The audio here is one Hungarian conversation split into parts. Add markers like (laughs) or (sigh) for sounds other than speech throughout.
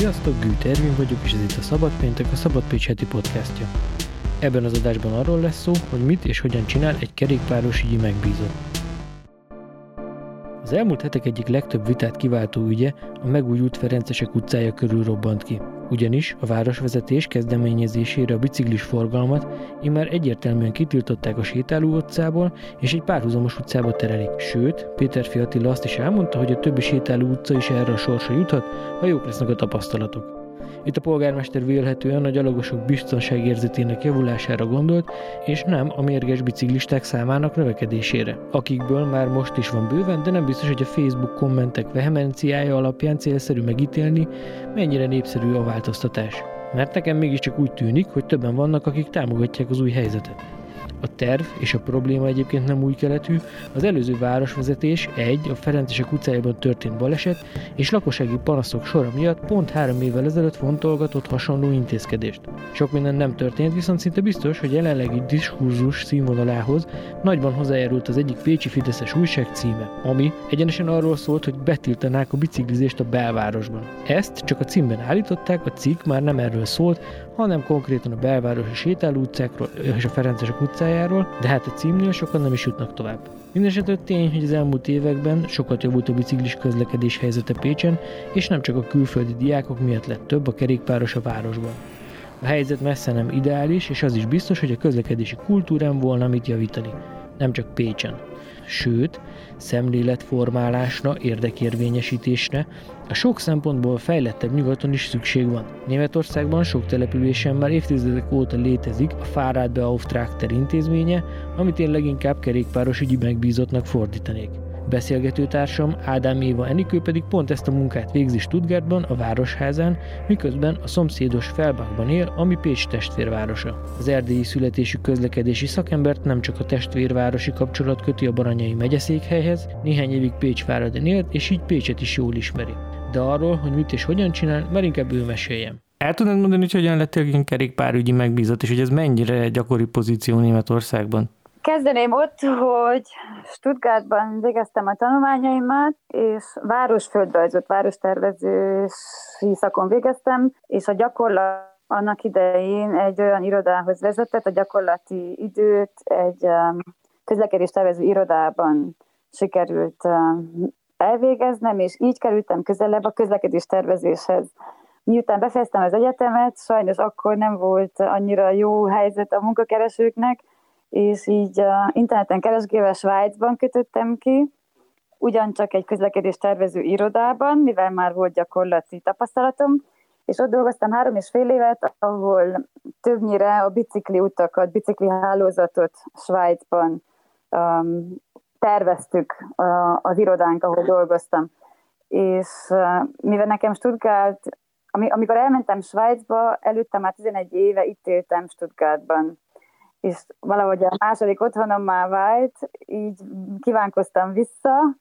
Sziasztok, Gűt Ervin vagyok, és ez itt a Szabad Péntek, a Szabad Pécs heti podcastja. Ebben az adásban arról lesz szó, hogy mit és hogyan csinál egy kerékpáros ügyi megbízott. Az elmúlt hetek egyik legtöbb vitát kiváltó ügye a megújult Ferencesek utcája körül robbant ki. Ugyanis a városvezetés kezdeményezésére a biciklis forgalmat immár egyértelműen kitiltották a sétáló utcából, és egy párhuzamos utcába terelik. Sőt, Péter Fiatilla azt is elmondta, hogy a többi sétáló utca is erre a sorsa juthat, ha jók lesznek a tapasztalatok. Itt a polgármester vélhetően a gyalogosok biztonságérzetének javulására gondolt, és nem a mérges biciklisták számának növekedésére, akikből már most is van bőven, de nem biztos, hogy a Facebook kommentek vehemenciája alapján célszerű megítélni, mennyire népszerű a változtatás. Mert nekem mégiscsak úgy tűnik, hogy többen vannak, akik támogatják az új helyzetet. A terv és a probléma egyébként nem új keletű, az előző városvezetés egy a Ferencesek utcájában történt baleset és lakossági panaszok sora miatt pont három évvel ezelőtt fontolgatott hasonló intézkedést. Sok minden nem történt, viszont szinte biztos, hogy jelenlegi diskurzus színvonalához nagyban hozzájárult az egyik pécsi Fideszes újság címe, ami egyenesen arról szólt, hogy betiltanák a biciklizést a belvárosban. Ezt csak a címben állították, a cikk már nem erről szólt, hanem konkrétan a belvárosi sétáló utcákról és a Ferencesek utcájáról, de hát a címnél sokan nem is jutnak tovább. Mindenesetre tény, hogy az elmúlt években sokat javult a biciklis közlekedés helyzete Pécsen, és nem csak a külföldi diákok miatt lett több a kerékpáros a városban. A helyzet messze nem ideális, és az is biztos, hogy a közlekedési kultúrán volna mit javítani, nem csak Pécsen sőt, szemléletformálásra, érdekérvényesítésre, a sok szempontból fejlettebb nyugaton is szükség van. Németországban sok településen már évtizedek óta létezik a Fahrradbeauftragter intézménye, amit én leginkább kerékpáros ügyi megbízottnak fordítanék. Beszélgetőtársam Ádám Éva Enikő pedig pont ezt a munkát végzi Stuttgartban, a Városházán, miközben a szomszédos Felbachban él, ami Pécs testvérvárosa. Az erdélyi születésű közlekedési szakembert nem csak a testvérvárosi kapcsolat köti a Baranyai megyeszékhelyhez, néhány évig Pécs váradon élt, és így Pécset is jól ismeri. De arról, hogy mit és hogyan csinál, már inkább ő meséljem. El tudnád mondani, hogy hogyan lettél kerékpárügyi megbízott, és hogy ez mennyire gyakori pozíció Németországban? Kezdeném ott, hogy Stuttgartban végeztem a tanulmányaimat, és városföldrajzot, várostervezési szakon végeztem, és a gyakorlat annak idején egy olyan irodához vezetett, a gyakorlati időt egy um, közlekedés tervező irodában sikerült um, elvégeznem, és így kerültem közelebb a közlekedés tervezéshez. Miután befejeztem az egyetemet, sajnos akkor nem volt annyira jó helyzet a munkakeresőknek, és így a interneten keresgélve Svájcban kötöttem ki, ugyancsak egy közlekedés tervező irodában, mivel már volt gyakorlati tapasztalatom, és ott dolgoztam három és fél évet, ahol többnyire a bicikli utakat, bicikli hálózatot Svájcban um, terveztük uh, az irodánk, ahol dolgoztam. És uh, mivel nekem Stuttgart, amikor elmentem Svájcba, előtte már 11 éve itt éltem Stuttgartban és valahogy a második otthonom már vált, így kívánkoztam vissza,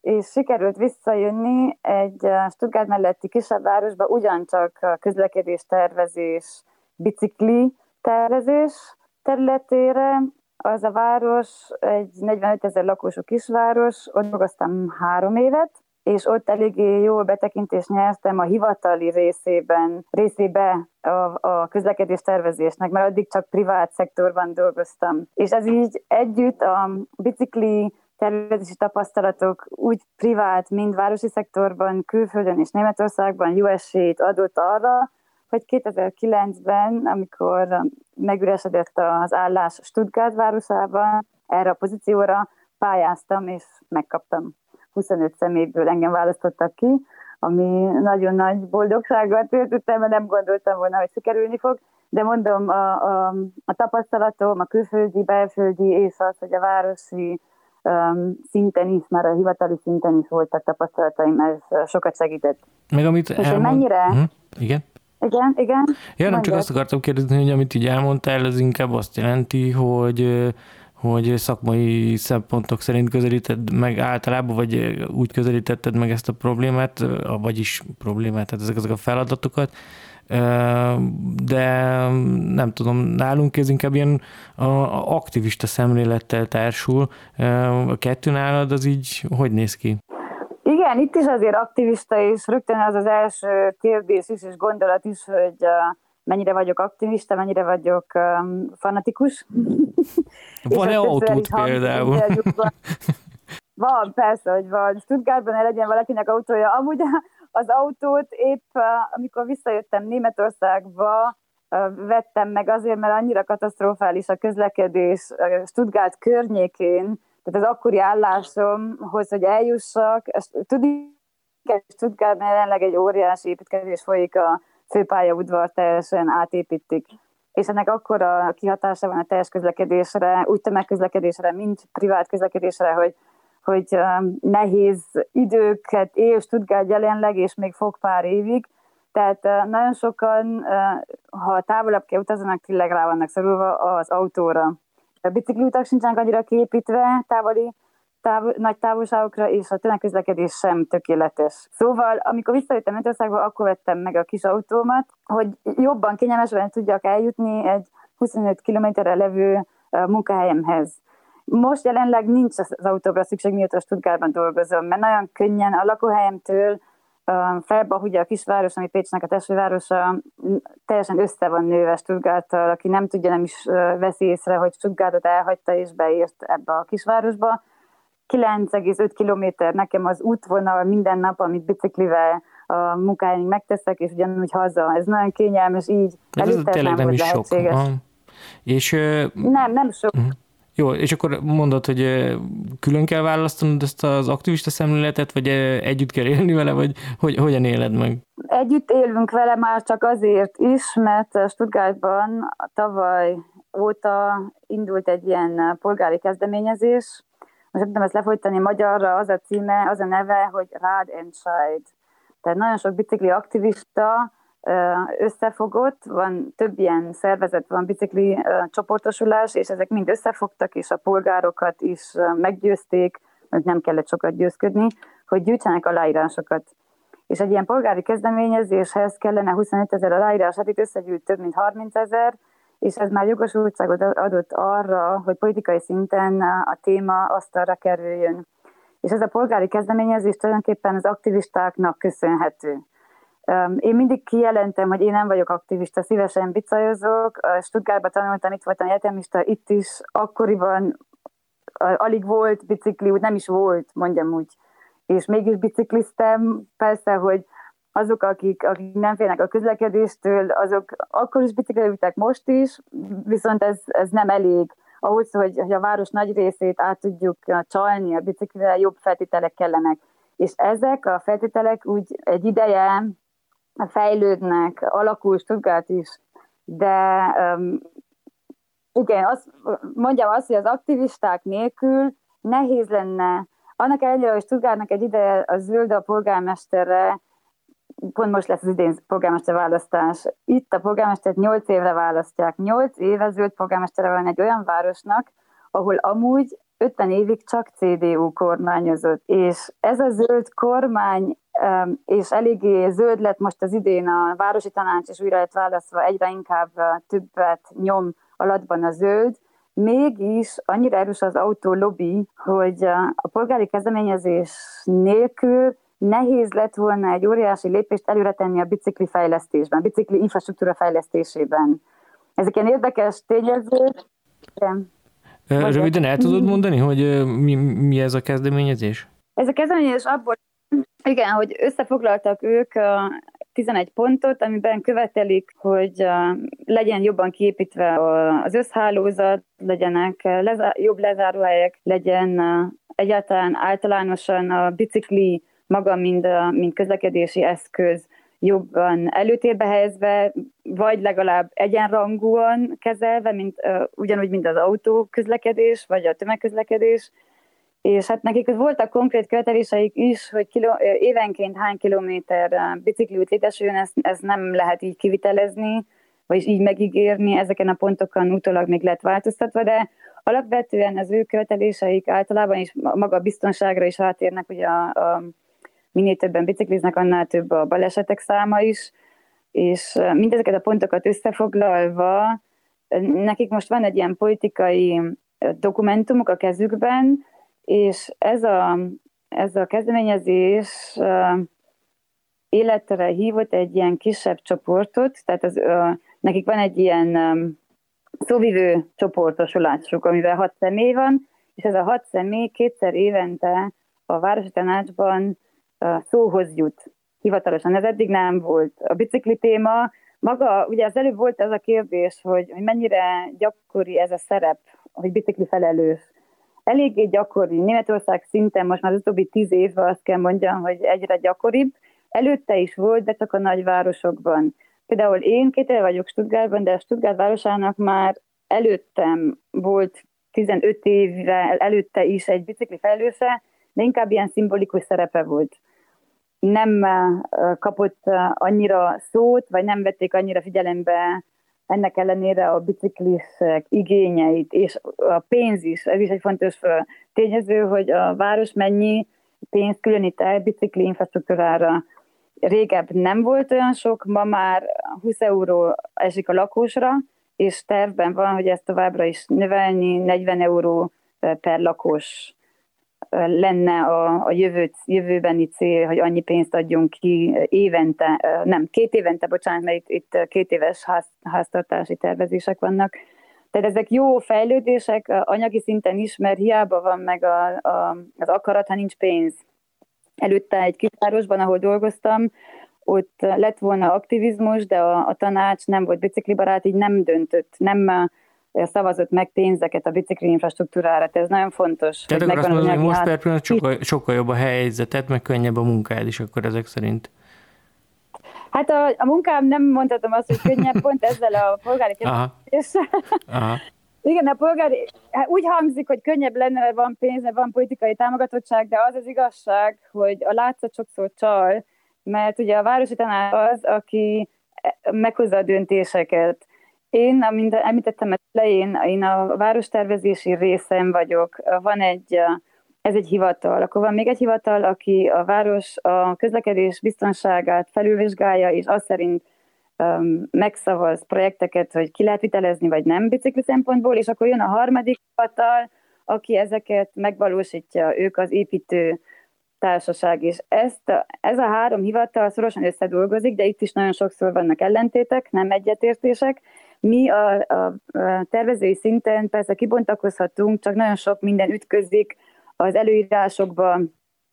és sikerült visszajönni egy eh, Stuttgart melletti kisebb városba, ugyancsak közlekedés tervezés, bicikli tervezés területére. Az a város egy 45 ezer lakosú kisváros, ott dolgoztam három évet, és ott eléggé jó betekintést nyertem a hivatali részében, részébe a, a közlekedés tervezésnek, mert addig csak privát szektorban dolgoztam. És ez így együtt a bicikli tervezési tapasztalatok úgy privát, mind városi szektorban, külföldön és Németországban USC-t adott arra, hogy 2009-ben, amikor megüresedett az állás Stuttgart városában, erre a pozícióra pályáztam és megkaptam. 25 személyből engem választottak ki, ami nagyon nagy boldogsággal töltöttem, mert nem gondoltam volna, hogy sikerülni fog. De mondom, a, a, a tapasztalatom, a külföldi, belföldi és az, hogy a városi um, szinten is, már a hivatali szinten is voltak tapasztalataim, ez sokat segített. Meg amit és elmond... mennyire... Uh-huh. Igen? Igen, igen. Ja, nem csak azt akartam kérdezni, hogy amit így elmondtál, ez inkább azt jelenti, hogy hogy szakmai szempontok szerint közelíted meg általában, vagy úgy közelítetted meg ezt a problémát, vagyis problémát, tehát ezek, ezek a feladatokat, de nem tudom, nálunk ez inkább ilyen aktivista szemlélettel társul. A kettő nálad az így hogy néz ki? Igen, Igen, itt is azért aktivista, és rögtön az az első kérdés is, és gondolat is, hogy mennyire vagyok aktivista, mennyire vagyok um, fanatikus. (laughs) Van-e autót például? Van, persze, hogy van. Stuttgartban ne legyen valakinek autója. Amúgy az autót épp, amikor visszajöttem Németországba, vettem meg azért, mert annyira katasztrofális a közlekedés Stuttgart környékén, tehát az akkori állásomhoz, hogy eljussak, tudni Stuttgartban jelenleg egy óriási építkezés folyik a főpályaudvar teljesen átépítik. És ennek akkora kihatása van a teljes közlekedésre, úgy tömegközlekedésre, mint privát közlekedésre, hogy, hogy um, nehéz időket él Stuttgart jelenleg, és még fog pár évig. Tehát uh, nagyon sokan, uh, ha távolabb kell utazanak, tényleg rá vannak szorulva az autóra. A bicikliutak sincsenek annyira képítve távoli táv, nagy távolságokra, és a tömegközlekedés sem tökéletes. Szóval, amikor visszajöttem Mentországba, akkor vettem meg a kis autómat, hogy jobban, kényelmesebben tudjak eljutni egy 25 kilométerre levő munkahelyemhez. Most jelenleg nincs az autóra szükség, mióta Stuttgartban dolgozom, mert nagyon könnyen a lakóhelyemtől Felba, ugye a kisváros, ami Pécsnek a testvérvárosa, teljesen össze van nőve Stuttgarttal, aki nem tudja, nem is veszi észre, hogy Stuttgartot elhagyta és beért ebbe a kisvárosba. 9,5 kilométer nekem az útvonal minden nap, amit biciklivel a munkáink megteszek, és ugyanúgy haza. Ez nagyon kényelmes, így Ez tényleg nem is sok. És, nem, nem sok. Uh-huh. Jó, és akkor mondod, hogy külön kell választanod ezt az aktivista szemléletet, vagy együtt kell élni vele, vagy hogy, hogyan éled meg? Együtt élünk vele már csak azért is, mert Stuttgartban tavaly óta indult egy ilyen polgári kezdeményezés, most ezt lefolytani magyarra, az a címe, az a neve, hogy Rád Entscheid. Tehát nagyon sok bicikli aktivista összefogott, van több ilyen szervezet, van bicikli csoportosulás, és ezek mind összefogtak, és a polgárokat is meggyőzték, hogy nem kellett sokat győzködni, hogy gyűjtsenek aláírásokat. És egy ilyen polgári kezdeményezéshez kellene 25 ezer aláírás, hát itt összegyűjt több mint 30 ezer, és ez már jogosultságot adott arra, hogy politikai szinten a téma asztalra kerüljön. És ez a polgári kezdeményezés tulajdonképpen az aktivistáknak köszönhető. Én mindig kijelentem, hogy én nem vagyok aktivista, szívesen bicajozok. Stuttgartban tanultam, itt voltam egyetemista, itt is akkoriban alig volt bicikli, úgy nem is volt, mondjam úgy. És mégis bicikliztem, persze, hogy azok, akik, akik nem félnek a közlekedéstől, azok akkor is biciklivel most is, viszont ez, ez nem elég. Ahhoz, hogy, hogy a város nagy részét át tudjuk csalni a biciklivel, jobb feltételek kellenek. És ezek a feltételek úgy egy ideje fejlődnek, alakul Stuttgart is, de um, igen, azt, mondjam azt, hogy az aktivisták nélkül nehéz lenne, annak ellenére, hogy Stuttgartnak egy ideje a zöld a polgármesterre pont most lesz az idén polgármester választás. Itt a polgármestert 8 évre választják. 8 éve zöld polgármestere van egy olyan városnak, ahol amúgy 50 évig csak CDU kormányozott. És ez a zöld kormány, és eléggé zöld lett most az idén a városi tanács, és újra lett választva, egyre inkább többet nyom alatban a zöld, mégis annyira erős az autó lobby, hogy a polgári kezdeményezés nélkül nehéz lett volna egy óriási lépést előre tenni a bicikli fejlesztésben, bicikli infrastruktúra fejlesztésében. Ezek ilyen érdekes tényezők. Igen. Röviden el tudod mondani, hogy mi, mi ez a kezdeményezés? Ez a kezdeményezés abból, igen, hogy összefoglaltak ők a 11 pontot, amiben követelik, hogy legyen jobban kiépítve az összhálózat, legyenek lezá- jobb lezáróhelyek, legyen egyáltalán általánosan a bicikli maga, mind, mind közlekedési eszköz jobban előtérbe helyezve, vagy legalább egyenrangúan kezelve, mint, uh, ugyanúgy, mint az autó közlekedés, vagy a tömegközlekedés. És hát nekik voltak konkrét követeléseik is, hogy kiló, évenként hány kilométer bicikliút létesüljön, ezt, ezt nem lehet így kivitelezni, vagy így megígérni, ezeken a pontokon utólag még lett változtatva, de alapvetően az ő követeléseik általában is maga a biztonságra is átérnek ugye a, a minél többen bicikliznek, annál több a balesetek száma is, és mindezeket a pontokat összefoglalva, nekik most van egy ilyen politikai dokumentumuk a kezükben, és ez a ez a kezdeményezés életre hívott egy ilyen kisebb csoportot, tehát az, nekik van egy ilyen szóvivő csoportosulásuk, amivel hat személy van, és ez a hat személy kétszer évente a Városi Tanácsban szóhoz jut. Hivatalosan ez eddig nem volt. A bicikli téma, maga, ugye az előbb volt ez a kérdés, hogy, hogy mennyire gyakori ez a szerep, hogy bicikli felelős. Eléggé gyakori. Németország szinten most már az utóbbi tíz évben azt kell mondjam, hogy egyre gyakoribb. Előtte is volt, de csak a nagyvárosokban. Például én két éve vagyok Stuttgartban, de a Stuttgart városának már előttem volt 15 évvel előtte is egy bicikli felelőse, de inkább ilyen szimbolikus szerepe volt. Nem kapott annyira szót, vagy nem vették annyira figyelembe ennek ellenére a biciklisek igényeit, és a pénz is, ez is egy fontos tényező, hogy a város mennyi pénzt különít el bicikli infrastruktúrára. Régebb nem volt olyan sok, ma már 20 euró esik a lakósra, és tervben van, hogy ezt továbbra is növelni, 40 euró per lakos lenne a, a jövő, jövőbeni cél, hogy annyi pénzt adjunk ki évente, nem, két évente, bocsánat, mert itt, itt két éves ház, háztartási tervezések vannak. Tehát ezek jó fejlődések anyagi szinten is, mert hiába van meg a, a, az akarat, ha nincs pénz. Előtte egy kisvárosban, ahol dolgoztam, ott lett volna aktivizmus, de a, a tanács nem volt biciklibarát, így nem döntött, nem szavazott meg pénzeket a bicikli infrastruktúrára, tehát ez nagyon fontos. Tehát akkor azt mondom, hogy most per pillanat sokkal, sokkal jobb a helyzetet, meg könnyebb a munkád is akkor ezek szerint. Hát a, a munkám nem mondhatom azt, hogy könnyebb, (laughs) pont ezzel a polgári kérdéssel. Igen, a polgári, hát úgy hangzik, hogy könnyebb lenne, mert van pénz, mert van politikai támogatottság, de az az igazság, hogy a látszat sokszor csal, mert ugye a városi tanács az, aki meghozza a döntéseket. Én, amint említettem elején, én a várostervezési részem vagyok. Van egy, ez egy hivatal. Akkor van még egy hivatal, aki a város a közlekedés biztonságát felülvizsgálja, és azt szerint um, megszavaz projekteket, hogy ki lehet vitelezni, vagy nem bicikli szempontból, és akkor jön a harmadik hivatal, aki ezeket megvalósítja, ők az építő társaság, és ezt, ez a három hivatal szorosan összedolgozik, de itt is nagyon sokszor vannak ellentétek, nem egyetértések. Mi a, a, a tervezői szinten persze kibontakozhatunk, csak nagyon sok minden ütközik az előírásokba.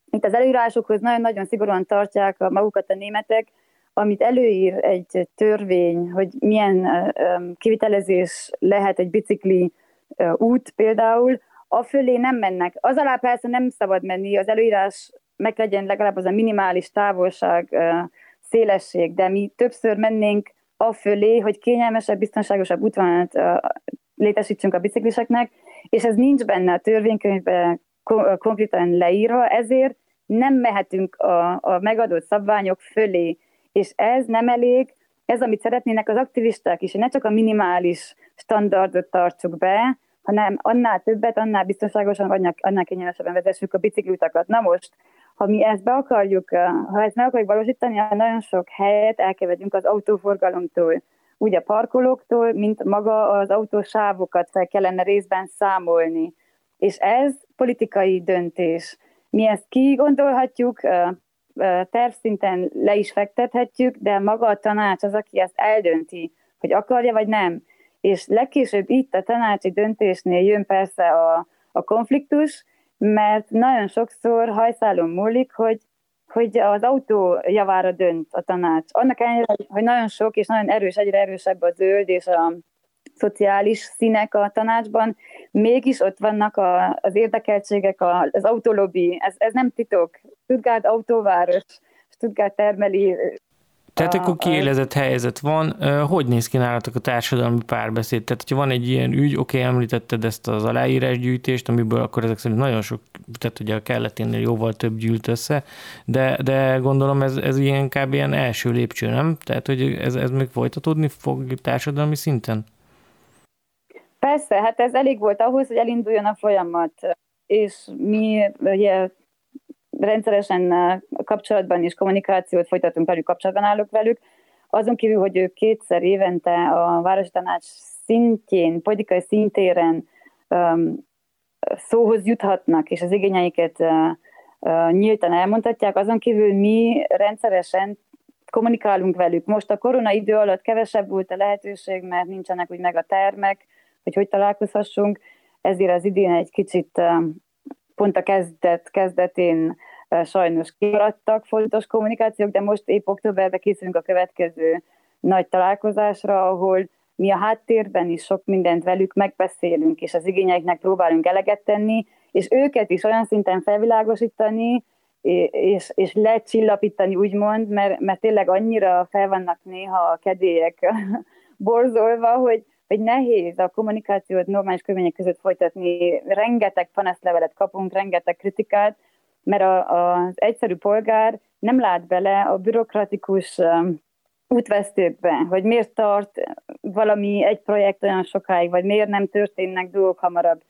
Itt az előírásokhoz nagyon-nagyon szigorúan tartják a magukat a németek, amit előír egy törvény, hogy milyen kivitelezés lehet egy bicikli út például, a fölé nem mennek. Az alá persze nem szabad menni, az előírás meg legyen legalább az a minimális távolság, szélesség, de mi többször mennénk a fölé, hogy kényelmesebb, biztonságosabb útvonalat létesítsünk a bicikliseknek, és ez nincs benne a törvénykönyvben konkrétan leírva, ezért nem mehetünk a, a megadott szabványok fölé, és ez nem elég, ez, amit szeretnének az aktivisták is, hogy ne csak a minimális standardot tartsuk be, hanem annál többet, annál biztonságosan, annál kényelmesebben vezessük a bicikliutakat. Na most, ha mi ezt be akarjuk, ha ezt meg akarjuk valósítani, nagyon sok helyet elkevedünk az autóforgalomtól, úgy a parkolóktól, mint maga az autósávokat fel kellene részben számolni. És ez politikai döntés. Mi ezt kigondolhatjuk, tervszinten le is fektethetjük, de maga a tanács az, aki ezt eldönti, hogy akarja vagy nem és legkésőbb itt a tanácsi döntésnél jön persze a, a konfliktus, mert nagyon sokszor hajszálon múlik, hogy, hogy az autó javára dönt a tanács. Annak ellenére, hogy nagyon sok és nagyon erős, egyre erősebb a zöld és a szociális színek a tanácsban, mégis ott vannak a, az érdekeltségek, a, az autolobby, ez, ez nem titok. Stuttgart autóváros, Stuttgart termeli tehát akkor kiélezett helyzet van. Hogy néz ki nálatok a társadalmi párbeszéd? Tehát, hogyha van egy ilyen ügy, oké, okay, említetted ezt az aláírásgyűjtést, amiből akkor ezek szerint nagyon sok, tehát ugye a kelleténél jóval több gyűlt össze, de, de gondolom ez, ez ilyen kb. ilyen első lépcső, nem? Tehát, hogy ez, ez még folytatódni fog társadalmi szinten? Persze, hát ez elég volt ahhoz, hogy elinduljon a folyamat. És mi ugye rendszeresen kapcsolatban és kommunikációt folytatunk velük, kapcsolatban állok velük. Azon kívül, hogy ők kétszer évente a Városi Tanács szintjén, politikai szintéren um, szóhoz juthatnak, és az igényeiket uh, nyíltan elmondhatják, azon kívül mi rendszeresen kommunikálunk velük. Most a korona idő alatt kevesebb volt a lehetőség, mert nincsenek úgy meg a termek, hogy hogy találkozhassunk, ezért az idén egy kicsit pont a kezdet, kezdetén sajnos kimaradtak fontos kommunikációk, de most épp októberben készülünk a következő nagy találkozásra, ahol mi a háttérben is sok mindent velük megbeszélünk, és az igényeiknek próbálunk eleget tenni, és őket is olyan szinten felvilágosítani, és, és lecsillapítani, úgymond, mert, mert tényleg annyira fel vannak néha a kedélyek (laughs) borzolva, hogy, hogy nehéz a kommunikációt normális körülmények között folytatni. Rengeteg panaszlevelet kapunk, rengeteg kritikát, mert a, az egyszerű polgár nem lát bele a bürokratikus um, útvesztőkbe, hogy miért tart valami egy projekt olyan sokáig, vagy miért nem történnek dolgok hamarabb.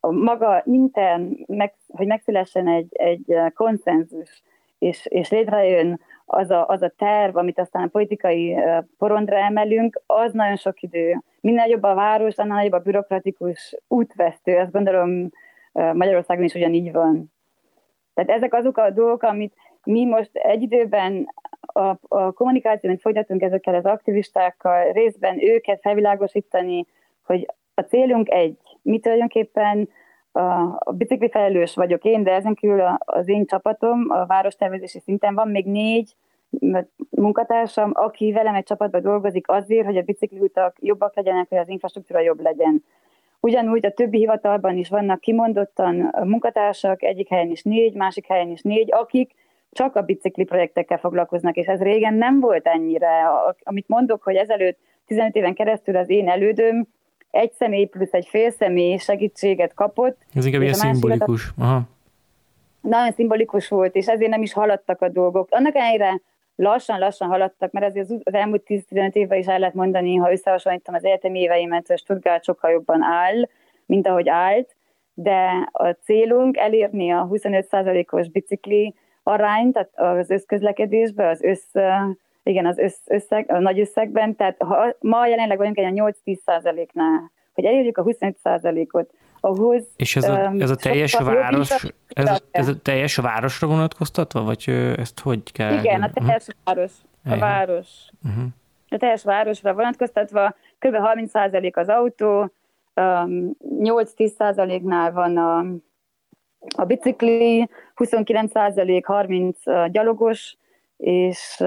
A maga intern, meg, hogy megszülessen egy, egy konszenzus, és, és létrejön az a, az a terv, amit aztán a politikai porondra emelünk, az nagyon sok idő. Minél jobb a város, annál nagyobb a bürokratikus útvesztő. Azt gondolom Magyarországon is ugyanígy van. Tehát ezek azok a dolgok, amit mi most egy időben a, a kommunikációt folytatunk ezekkel az aktivistákkal, részben őket felvilágosítani, hogy a célunk egy. Mi tulajdonképpen a, a bicikli felelős vagyok én, de ezen kívül az én csapatom a várostervezési szinten van még négy munkatársam, aki velem egy csapatban dolgozik azért, hogy a bicikliutak jobbak legyenek, hogy az infrastruktúra jobb legyen. Ugyanúgy a többi hivatalban is vannak kimondottan munkatársak, egyik helyen is négy, másik helyen is négy, akik csak a bicikli projektekkel foglalkoznak, és ez régen nem volt ennyire. Amit mondok, hogy ezelőtt 15 éven keresztül az én elődöm egy személy plusz egy fél személy segítséget kapott. Ez inkább ilyen szimbolikus. Aha. Nagyon szimbolikus volt, és ezért nem is haladtak a dolgok. Annak ellenére lassan-lassan haladtak, mert azért az, az elmúlt 10-15 évben is el lehet mondani, ha összehasonlítom az egyetemi éveimet, hogy Stuttgart sokkal jobban áll, mint ahogy állt, de a célunk elérni a 25%-os bicikli arányt az összközlekedésbe, az össz, igen, az össz, összeg, a nagy összegben, tehát ha, ma jelenleg vagyunk egy a 8-10%-nál, hogy elérjük a 25%-ot, ahhoz... És ez a, ez a teljes város, ez, a, ez a teljes városra vonatkoztatva, vagy ezt hogy kell? Igen, a teljes uh-huh. város. A város. Uh-huh. A teljes városra vonatkoztatva kb. 30% az autó, 8-10%-nál van a, a bicikli, 29% 30 gyalogos, és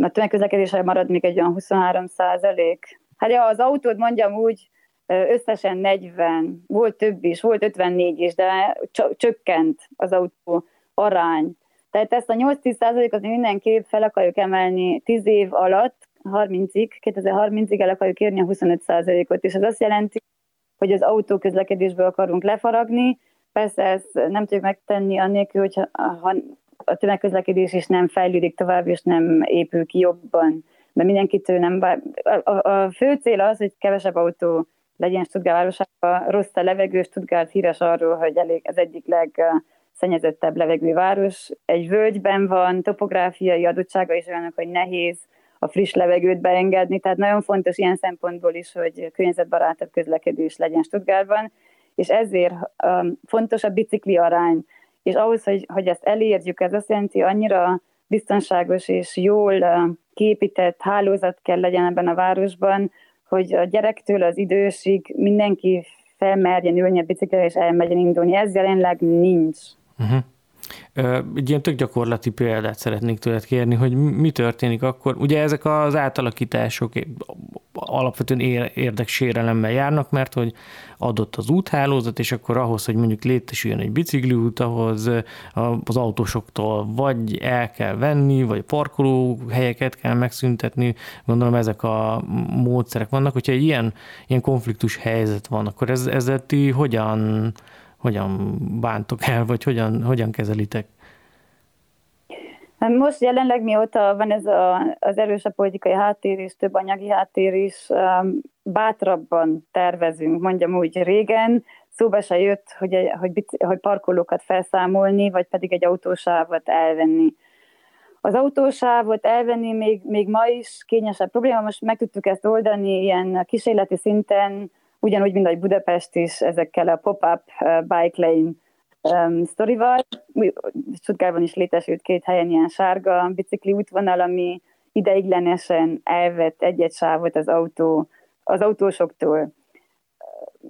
a tömegközlekedésre marad még egy olyan 23 százalék. Hát ja, az autót mondjam úgy, összesen 40, volt több is, volt 54 is, de csökkent az autó arány. Tehát ezt a 8-10 százalékot mindenképp fel akarjuk emelni 10 év alatt, 30-ig, 2030-ig el akarjuk érni a 25 százalékot, és ez azt jelenti, hogy az autóközlekedésből akarunk lefaragni, persze ezt nem tudjuk megtenni annélkül, hogy ha a tömegközlekedés is nem fejlődik tovább, és nem épül ki jobban, mert mindenkitől nem a, a, a fő cél az, hogy kevesebb autó legyen Stuttgart városában. Rossz a levegő, Stuttgart híres arról, hogy elég az egyik legszennyezettebb levegőváros. Egy völgyben van, topográfiai adottsága is olyanok, hogy nehéz a friss levegőt beengedni, tehát nagyon fontos ilyen szempontból is, hogy környezetbarátabb közlekedés legyen Stuttgartban, és ezért um, fontos a bicikli arány, és ahhoz, hogy, hogy ezt elérjük, ez azt jelenti, annyira biztonságos és jól képített hálózat kell legyen ebben a városban, hogy a gyerektől az idősig mindenki felmerjen ülni a biciklire és elmegyen indulni. Ez jelenleg nincs. Uh-huh. Egy ilyen tök gyakorlati példát szeretnék tőled kérni, hogy mi történik akkor. Ugye ezek az átalakítások alapvetően érdeksérelemmel járnak, mert hogy adott az úthálózat, és akkor ahhoz, hogy mondjuk létesüljön egy bicikliút, ahhoz az autósoktól vagy el kell venni, vagy parkoló helyeket kell megszüntetni. Gondolom ezek a módszerek vannak. Hogyha egy ilyen, ilyen konfliktus helyzet van, akkor ez, ezzel ti hogyan hogyan bántok el, vagy hogyan, hogyan kezelitek? Hát most jelenleg mióta van ez a, az erősebb politikai háttér és több anyagi háttér is, um, bátrabban tervezünk, mondjam úgy régen, szóba se jött, hogy, hogy, hogy parkolókat felszámolni, vagy pedig egy autósávot elvenni. Az autósávot elvenni még, még ma is kényesebb probléma, most meg tudtuk ezt oldani ilyen kísérleti szinten, ugyanúgy, mint ahogy Budapest is ezekkel a pop-up bike lane um, sztorival. Stuttgartban is létesült két helyen ilyen sárga bicikli útvonal, ami ideiglenesen elvett egy-egy sávot az, autó, az autósoktól.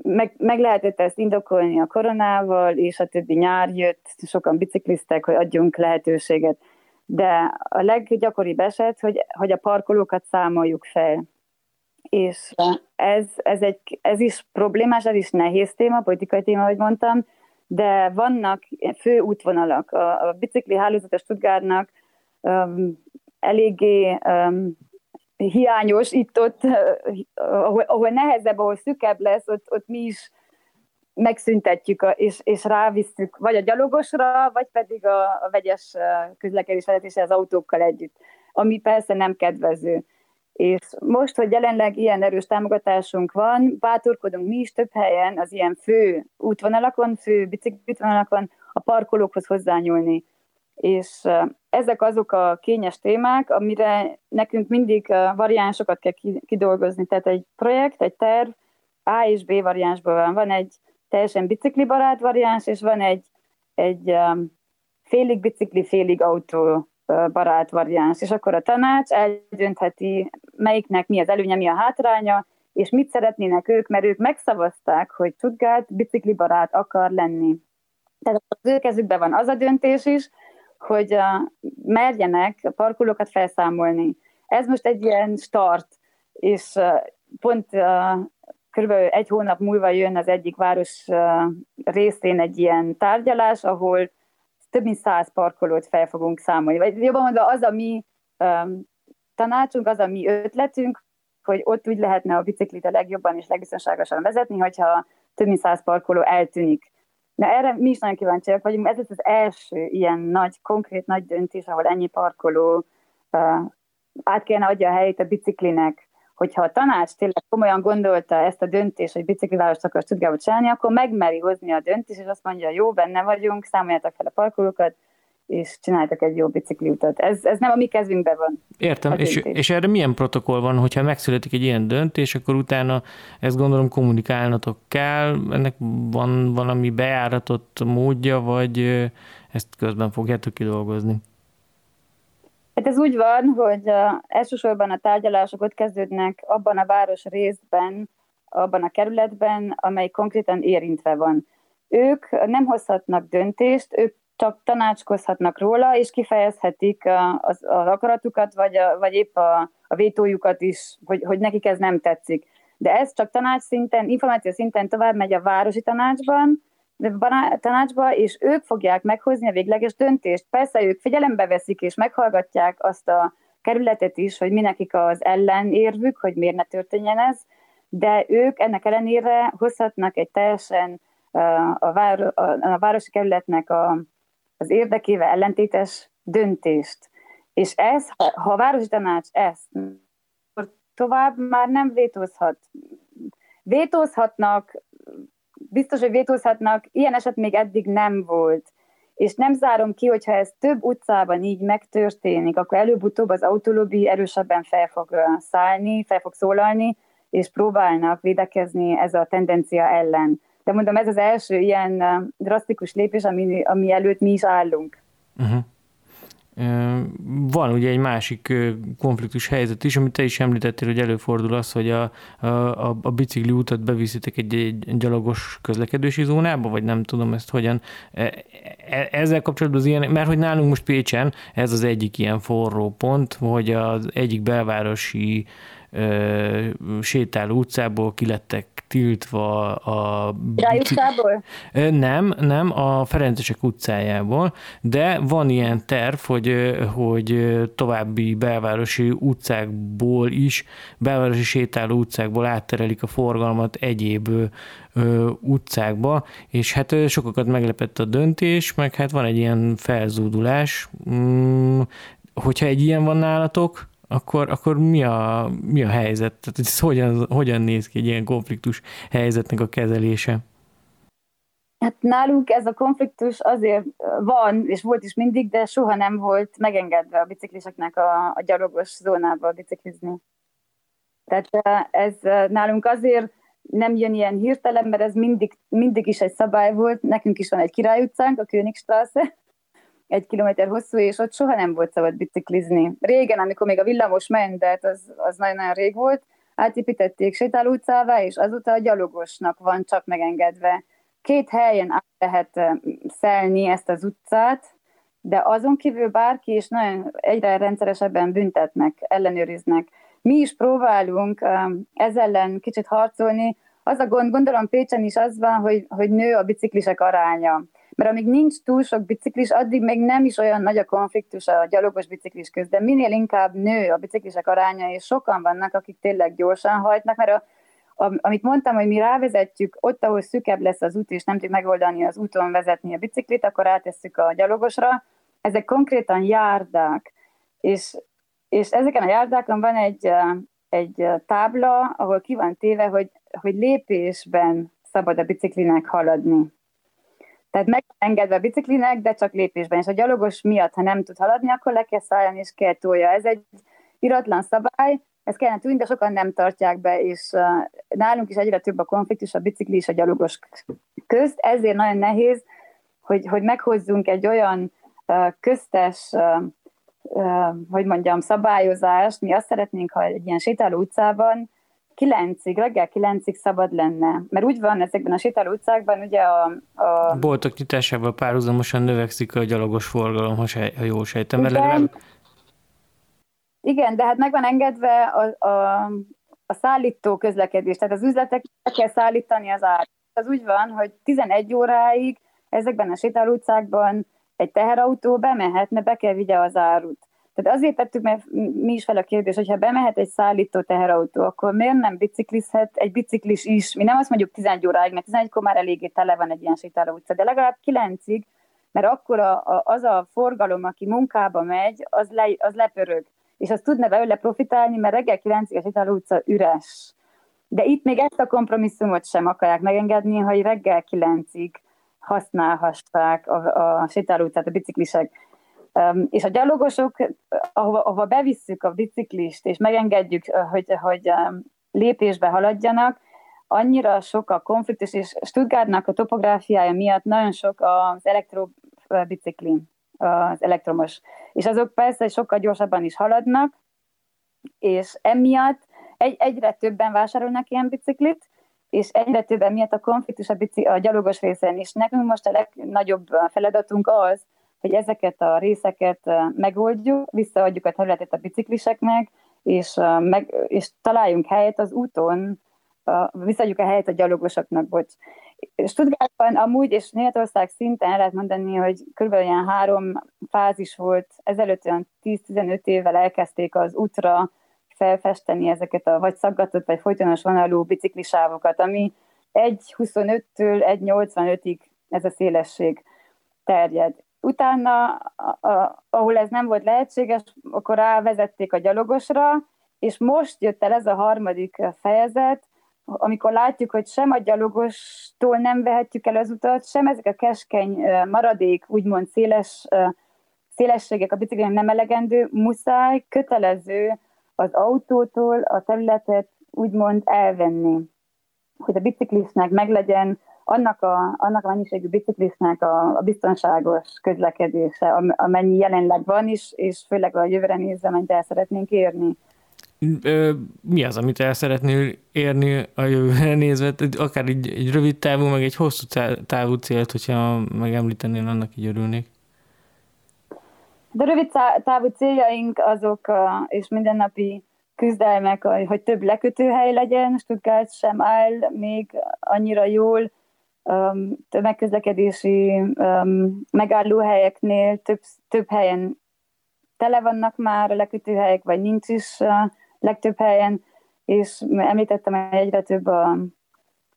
Meg, meg lehetett ezt indokolni a koronával, és a többi nyár jött, sokan bicikliztek, hogy adjunk lehetőséget. De a leggyakoribb eset, hogy, hogy a parkolókat számoljuk fel. És ez, ez, egy, ez is problémás, ez is nehéz téma, politikai téma, ahogy mondtam, de vannak fő útvonalak. A, a bicikli hálózat a Stuttgartnak um, eléggé um, hiányos itt-ott, ahol, ahol nehezebb, ahol szükebb lesz, ott, ott mi is megszüntetjük, a, és, és rávisszük vagy a gyalogosra, vagy pedig a, a vegyes közlekedés vezetése az autókkal együtt, ami persze nem kedvező. És most, hogy jelenleg ilyen erős támogatásunk van, bátorkodunk mi is több helyen az ilyen fő útvonalakon, fő bicikliútvonalakon a parkolókhoz hozzányúlni. És ezek azok a kényes témák, amire nekünk mindig variánsokat kell kidolgozni. Tehát egy projekt, egy terv A és B variánsból van. Van egy teljesen biciklibarát variáns, és van egy, egy félig bicikli, félig autó barát variáns, és akkor a tanács eldöntheti, melyiknek mi az előnye, mi a hátránya, és mit szeretnének ők, mert ők megszavazták, hogy Stuttgart biciklibarát akar lenni. Tehát az ő kezükben van az a döntés is, hogy merjenek a parkolókat felszámolni. Ez most egy ilyen start, és pont körülbelül egy hónap múlva jön az egyik város részén egy ilyen tárgyalás, ahol több mint száz parkolót fel fogunk számolni. Vagy jobban mondva, az a mi um, tanácsunk, az a mi ötletünk, hogy ott úgy lehetne a biciklit a legjobban és legbiztonságosan vezetni, hogyha több mint száz parkoló eltűnik. De erre mi is nagyon kíváncsiak vagyunk, ez az első ilyen nagy, konkrét nagy döntés, ahol ennyi parkoló uh, át kellene adja a helyét a biciklinek, hogyha a tanács tényleg komolyan gondolta ezt a döntést, hogy biciklivárost akar Stuttgartba csinálni, akkor megmeri hozni a döntést, és azt mondja, jó, benne vagyunk, számoljátok fel a parkolókat, és csináltak egy jó bicikliutat. Ez, ez nem a mi kezünkben van. Értem, és, és erre milyen protokoll van, hogyha megszületik egy ilyen döntés, akkor utána ezt gondolom kommunikálnatok kell, ennek van valami bejáratott módja, vagy ezt közben fogjátok kidolgozni? Hát ez úgy van, hogy elsősorban a tárgyalások ott kezdődnek abban a város részben, abban a kerületben, amely konkrétan érintve van. Ők nem hozhatnak döntést, ők csak tanácskozhatnak róla, és kifejezhetik az, az akaratukat, vagy, a, vagy épp a, a vétójukat is, hogy, hogy nekik ez nem tetszik. De ez csak tanács szinten, információ szinten tovább megy a városi tanácsban, tanácsba, és ők fogják meghozni a végleges döntést. Persze ők figyelembe veszik és meghallgatják azt a kerületet is, hogy mi nekik az ellenérvük, hogy miért ne történjen ez, de ők ennek ellenére hozhatnak egy teljesen a, vár, a, a városi kerületnek a, az érdekével ellentétes döntést. És ez, ha a városi tanács ezt, akkor tovább már nem vétózhat. Vétózhatnak biztos, hogy vétózhatnak, ilyen eset még eddig nem volt. És nem zárom ki, hogyha ez több utcában így megtörténik, akkor előbb-utóbb az autolobbi erősebben fel fog szállni, fel fog szólalni, és próbálnak védekezni ez a tendencia ellen. De mondom, ez az első ilyen drasztikus lépés, ami, ami előtt mi is állunk. Uh-huh. Van ugye egy másik konfliktus helyzet is, amit te is említettél, hogy előfordul az, hogy a, a, a bicikli útat beviszitek egy, egy gyalogos közlekedési zónába, vagy nem tudom ezt hogyan. E, e, ezzel kapcsolatban az ilyen, mert hogy nálunk most Pécsen ez az egyik ilyen forró pont, hogy az egyik belvárosi sétáló utcából kilettek tiltva a... utcából? Nem, nem, a Ferencesek utcájából, de van ilyen terv, hogy, hogy további belvárosi utcákból is, belvárosi sétáló utcákból átterelik a forgalmat egyéb ö, utcákba, és hát sokakat meglepett a döntés, meg hát van egy ilyen felzúdulás. Mm, hogyha egy ilyen van nálatok, akkor, akkor mi, a, mi a helyzet? Tehát ez hogyan, hogyan néz ki egy ilyen konfliktus helyzetnek a kezelése? Hát nálunk ez a konfliktus azért van, és volt is mindig, de soha nem volt megengedve a bicikliseknek a, a gyalogos zónába biciklizni. Tehát ez nálunk azért nem jön ilyen hirtelen, mert ez mindig, mindig is egy szabály volt. Nekünk is van egy Király utcánk, a Königstrasse, egy kilométer hosszú, és ott soha nem volt szabad biciklizni. Régen, amikor még a villamos ment, de az, az nagyon-nagyon rég volt, átépítették sétáló utcává, és azóta a gyalogosnak van csak megengedve. Két helyen át lehet szelni ezt az utcát, de azon kívül bárki is nagyon egyre rendszeresebben büntetnek, ellenőriznek. Mi is próbálunk ez ellen kicsit harcolni. Az a gond, gondolom Pécsen is az van, hogy, hogy nő a biciklisek aránya. Mert amíg nincs túl sok biciklis, addig még nem is olyan nagy a konfliktus a gyalogos biciklis köz, de minél inkább nő a biciklisek aránya, és sokan vannak, akik tényleg gyorsan hajtnak, mert a, amit mondtam, hogy mi rávezetjük, ott, ahol szükebb lesz az út, és nem tudjuk megoldani az úton vezetni a biciklit, akkor átesszük a gyalogosra. Ezek konkrétan járdák, és, és ezeken a járdákon van egy, egy tábla, ahol ki van téve, hogy, hogy lépésben szabad a biciklinek haladni. Tehát meg engedve a biciklinek, de csak lépésben. És a gyalogos miatt, ha nem tud haladni, akkor le kell szállni és kell tolja. Ez egy iratlan szabály, ezt kellene tudni, de sokan nem tartják be, és nálunk is egyre több a konfliktus a bicikli és a gyalogos közt, ezért nagyon nehéz, hogy, hogy meghozzunk egy olyan köztes, hogy mondjam, szabályozást, mi azt szeretnénk, ha egy ilyen sétáló utcában kilencig, reggel kilencig szabad lenne. Mert úgy van ezekben a sétáló utcákban, ugye a... a... Boltok nyitásával párhuzamosan növekszik a gyalogos forgalom, ha, sej, ha jól sejtem. Igen, legalább... igen, de hát meg van engedve a, a, a szállító közlekedés, tehát az üzletek kell szállítani az ár. Az úgy van, hogy 11 óráig ezekben a sétáló utcákban egy teherautó bemehetne, be kell vigye az árut. Tehát azért tettük mert mi is fel a kérdés, hogy bemehet egy szállító teherautó, akkor miért nem biciklizhet egy biciklis is? Mi nem azt mondjuk 11 óráig, mert 11-kor már eléggé tele van egy ilyen sétáló utca, de legalább 9-ig, mert akkor a, a, az a forgalom, aki munkába megy, az, le, az lepörög. És az tudna belőle profitálni, mert reggel 9-ig a sétáló utca üres. De itt még ezt a kompromisszumot sem akarják megengedni, hogy reggel 9-ig használhassák a, a sétáló utcát a biciklisek. És a gyalogosok, ahova, ahova bevisszük a biciklist, és megengedjük, hogy, hogy lépésbe haladjanak, annyira sok a konfliktus, és Stuttgartnak a topográfiája miatt nagyon sok az elektrobicikli, az elektromos. És azok persze sokkal gyorsabban is haladnak, és emiatt egy, egyre többen vásárolnak ilyen biciklit, és egyre többen miatt a konfliktus a, bici, a gyalogos részen is. Nekünk most a legnagyobb feladatunk az, hogy ezeket a részeket megoldjuk, visszaadjuk a területet a bicikliseknek, és, meg, és találjunk helyet az úton, visszaadjuk a helyet a gyalogosoknak, bocs. Stuttgartban amúgy, és Németország szinten lehet mondani, hogy kb. ilyen három fázis volt, ezelőtt olyan 10-15 évvel elkezdték az útra felfesteni ezeket a vagy szaggatott, vagy folytonos vonalú biciklisávokat, ami 1.25-től 1.85-ig ez a szélesség terjed. Utána, ahol ez nem volt lehetséges, akkor rávezették a gyalogosra, és most jött el ez a harmadik fejezet, amikor látjuk, hogy sem a gyalogostól nem vehetjük el az utat, sem ezek a keskeny maradék, úgymond széles, szélességek a biciklén nem elegendő, muszáj, kötelező az autótól a területet úgymond elvenni, hogy a biciklisnek meglegyen annak a, annak a mennyiségű biciklisnek a, a biztonságos közlekedése, amennyi jelenleg van is, és főleg a jövőre nézve, amit el szeretnénk érni. Mi az, amit el szeretnél érni a jövőre nézve? Akár egy, egy rövid távú, meg egy hosszú távú célt, hogyha megemlítenél, annak így örülnék. De rövid távú céljaink azok, és mindennapi küzdelmek, hogy több lekötőhely legyen, Stuttgart sem áll még annyira jól, tömegközlekedési megállóhelyeknél több, több helyen tele vannak már a lekötőhelyek, vagy nincs is uh, legtöbb helyen, és említettem, hogy egyre több a,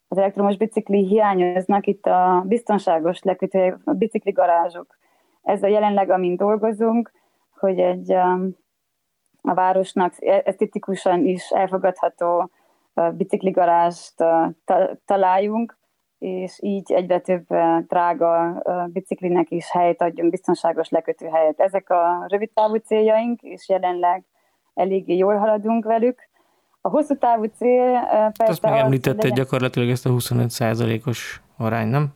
az elektromos bicikli hiányoznak itt a biztonságos lekötőhelyek, a bicikli garázsok. Ez a jelenleg, amin dolgozunk, hogy egy a városnak esztetikusan is elfogadható bicikligarást találjunk, és így egyre több drága biciklinek is helyet adjunk, biztonságos lekötőhelyet. Ezek a rövid távú céljaink, és jelenleg eléggé jól haladunk velük. A hosszú távú cél persze Azt megemlítette legyen... gyakorlatilag ezt a 25%-os arány, nem?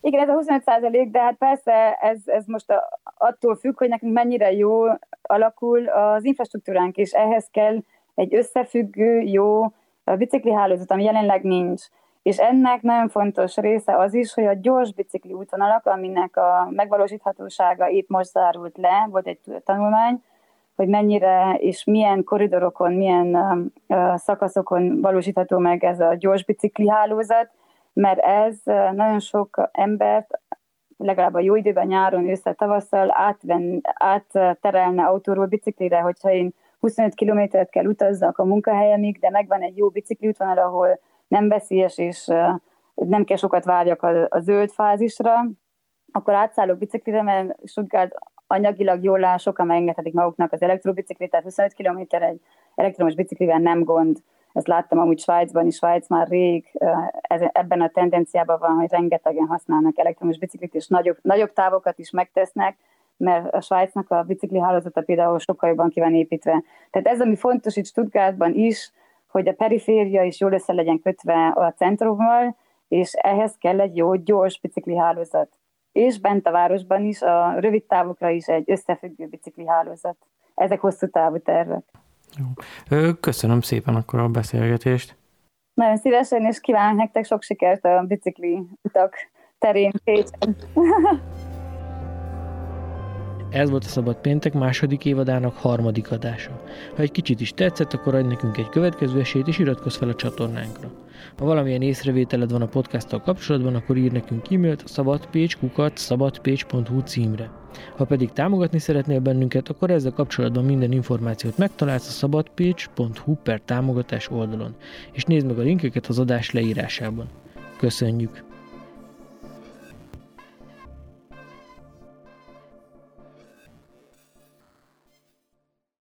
Igen, ez a 25 százalék, de hát persze ez, ez most a, attól függ, hogy nekünk mennyire jó alakul az infrastruktúránk, és ehhez kell egy összefüggő, jó bicikli hálózat, ami jelenleg nincs. És ennek nagyon fontos része az is, hogy a gyors bicikli útvonalak, aminek a megvalósíthatósága épp most zárult le, volt egy tanulmány, hogy mennyire és milyen koridorokon, milyen uh, szakaszokon valósítható meg ez a gyors bicikli hálózat, mert ez nagyon sok embert legalább a jó időben, nyáron, ősszel, tavasszal átven, átterelne autóról biciklire, hogyha én 25 kilométert kell utazzak a munkahelyemig, de megvan egy jó bicikli útvonal, ahol nem veszélyes, és nem kell sokat várjak a, a zöld fázisra, akkor átszállok biciklire, mert Stuttgart anyagilag jól áll, sokan megengedhetik maguknak az elektrobiciklit, tehát 25 km egy elektromos biciklivel nem gond. Ezt láttam amúgy Svájcban is, Svájc már rég ebben a tendenciában van, hogy rengetegen használnak elektromos biciklit, és nagyobb, nagyobb távokat is megtesznek, mert a Svájcnak a bicikli hálózata például sokkal jobban ki van építve. Tehát ez, ami fontos itt Stuttgartban is, hogy a periféria is jól össze legyen kötve a centrummal, és ehhez kell egy jó, gyors bicikli hálózat. És bent a városban is, a rövid távokra is egy összefüggő bicikli hálózat. Ezek hosszú távú tervek. Jó. Köszönöm szépen akkor a beszélgetést. Nagyon szívesen, és kívánok nektek sok sikert a bicikli utak terén Pécsen. (laughs) Ez volt a Szabad Péntek második évadának harmadik adása. Ha egy kicsit is tetszett, akkor adj nekünk egy következő esélyt, és iratkozz fel a csatornánkra. Ha valamilyen észrevételed van a podcasttal kapcsolatban, akkor ír nekünk e-mailt a szabadpécs.kukat szabadpécs.hu címre. Ha pedig támogatni szeretnél bennünket, akkor ezzel kapcsolatban minden információt megtalálsz a szabadpécs.hu per támogatás oldalon, és nézd meg a linkeket az adás leírásában. Köszönjük!